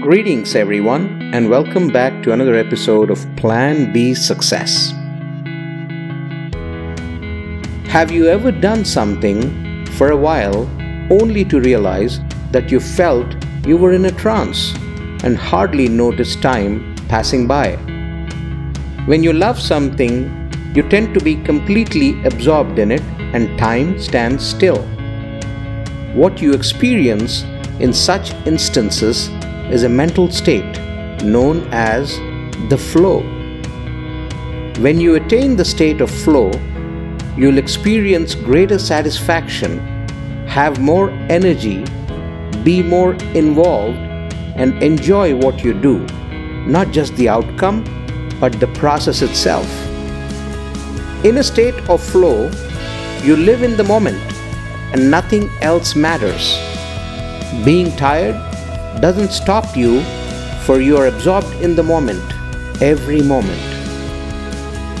Greetings, everyone, and welcome back to another episode of Plan B Success. Have you ever done something for a while only to realize that you felt you were in a trance and hardly noticed time passing by? When you love something, you tend to be completely absorbed in it and time stands still. What you experience in such instances is a mental state known as the flow. When you attain the state of flow, you'll experience greater satisfaction, have more energy, be more involved, and enjoy what you do, not just the outcome, but the process itself. In a state of flow, you live in the moment and nothing else matters. Being tired doesn't stop you, for you are absorbed in the moment, every moment.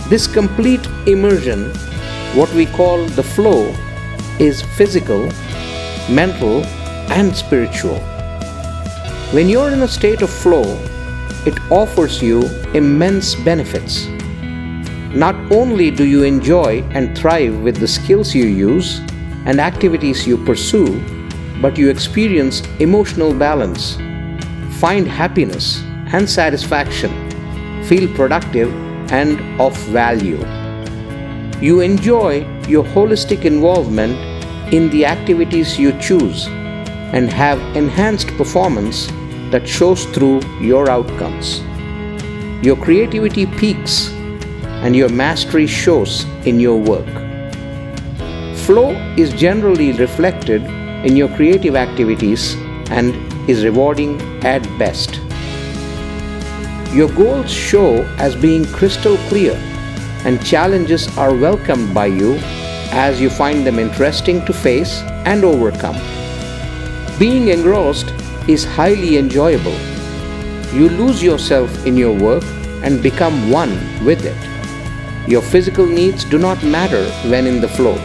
This complete immersion, what we call the flow, is physical, mental, and spiritual. When you're in a state of flow, it offers you immense benefits. Not only do you enjoy and thrive with the skills you use and activities you pursue, but you experience emotional balance, find happiness and satisfaction, feel productive and of value. You enjoy your holistic involvement in the activities you choose and have enhanced performance that shows through your outcomes. Your creativity peaks and your mastery shows in your work. Flow is generally reflected in your creative activities and is rewarding at best. Your goals show as being crystal clear, and challenges are welcomed by you as you find them interesting to face and overcome. Being engrossed is highly enjoyable. You lose yourself in your work and become one with it. Your physical needs do not matter when in the flow.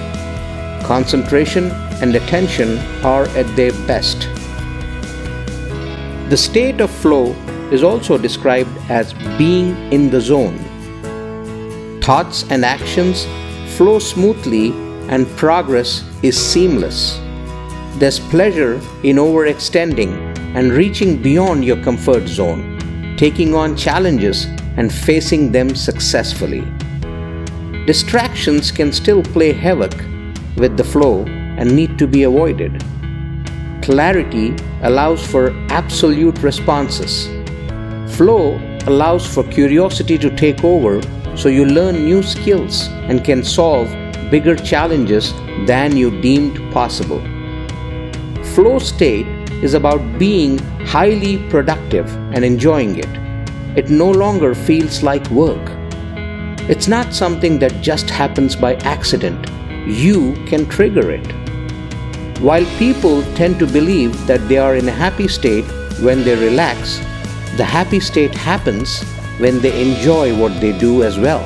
Concentration and attention are at their best. The state of flow is also described as being in the zone. Thoughts and actions flow smoothly and progress is seamless. There's pleasure in overextending and reaching beyond your comfort zone, taking on challenges and facing them successfully. Distractions can still play havoc with the flow and need to be avoided. Clarity allows for absolute responses. Flow allows for curiosity to take over so you learn new skills and can solve bigger challenges than you deemed possible. Flow state is about being highly productive and enjoying it. It no longer feels like work. It's not something that just happens by accident. You can trigger it. While people tend to believe that they are in a happy state when they relax, the happy state happens when they enjoy what they do as well.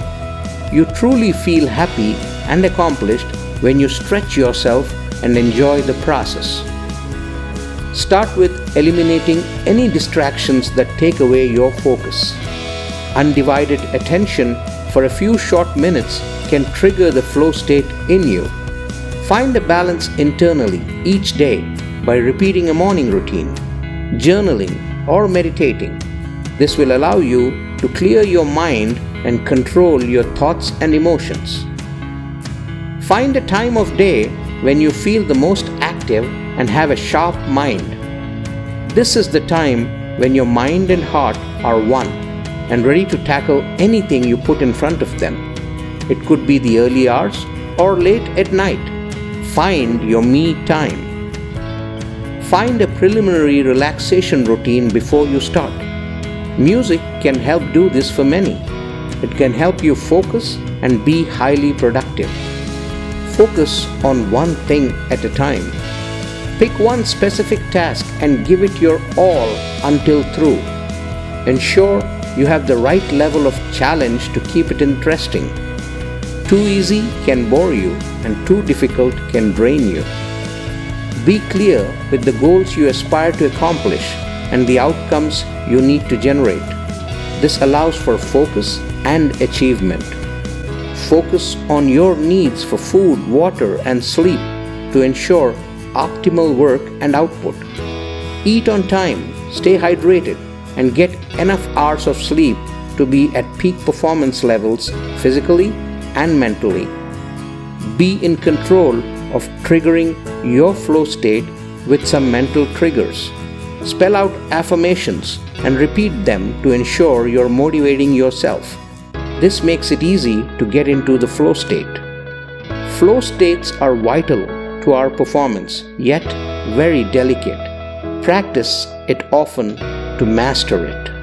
You truly feel happy and accomplished when you stretch yourself and enjoy the process. Start with eliminating any distractions that take away your focus. Undivided attention for a few short minutes can trigger the flow state in you. Find a balance internally each day by repeating a morning routine, journaling, or meditating. This will allow you to clear your mind and control your thoughts and emotions. Find a time of day when you feel the most active and have a sharp mind. This is the time when your mind and heart are one and ready to tackle anything you put in front of them. It could be the early hours or late at night find your me time. Find a preliminary relaxation routine before you start. Music can help do this for many. It can help you focus and be highly productive. Focus on one thing at a time. Pick one specific task and give it your all until through. Ensure you have the right level of challenge to keep it interesting. Too easy can bore you, and too difficult can drain you. Be clear with the goals you aspire to accomplish and the outcomes you need to generate. This allows for focus and achievement. Focus on your needs for food, water, and sleep to ensure optimal work and output. Eat on time, stay hydrated, and get enough hours of sleep to be at peak performance levels physically and mentally. Be in control of triggering your flow state with some mental triggers. Spell out affirmations and repeat them to ensure you're motivating yourself. This makes it easy to get into the flow state. Flow states are vital to our performance, yet very delicate. Practice it often to master it.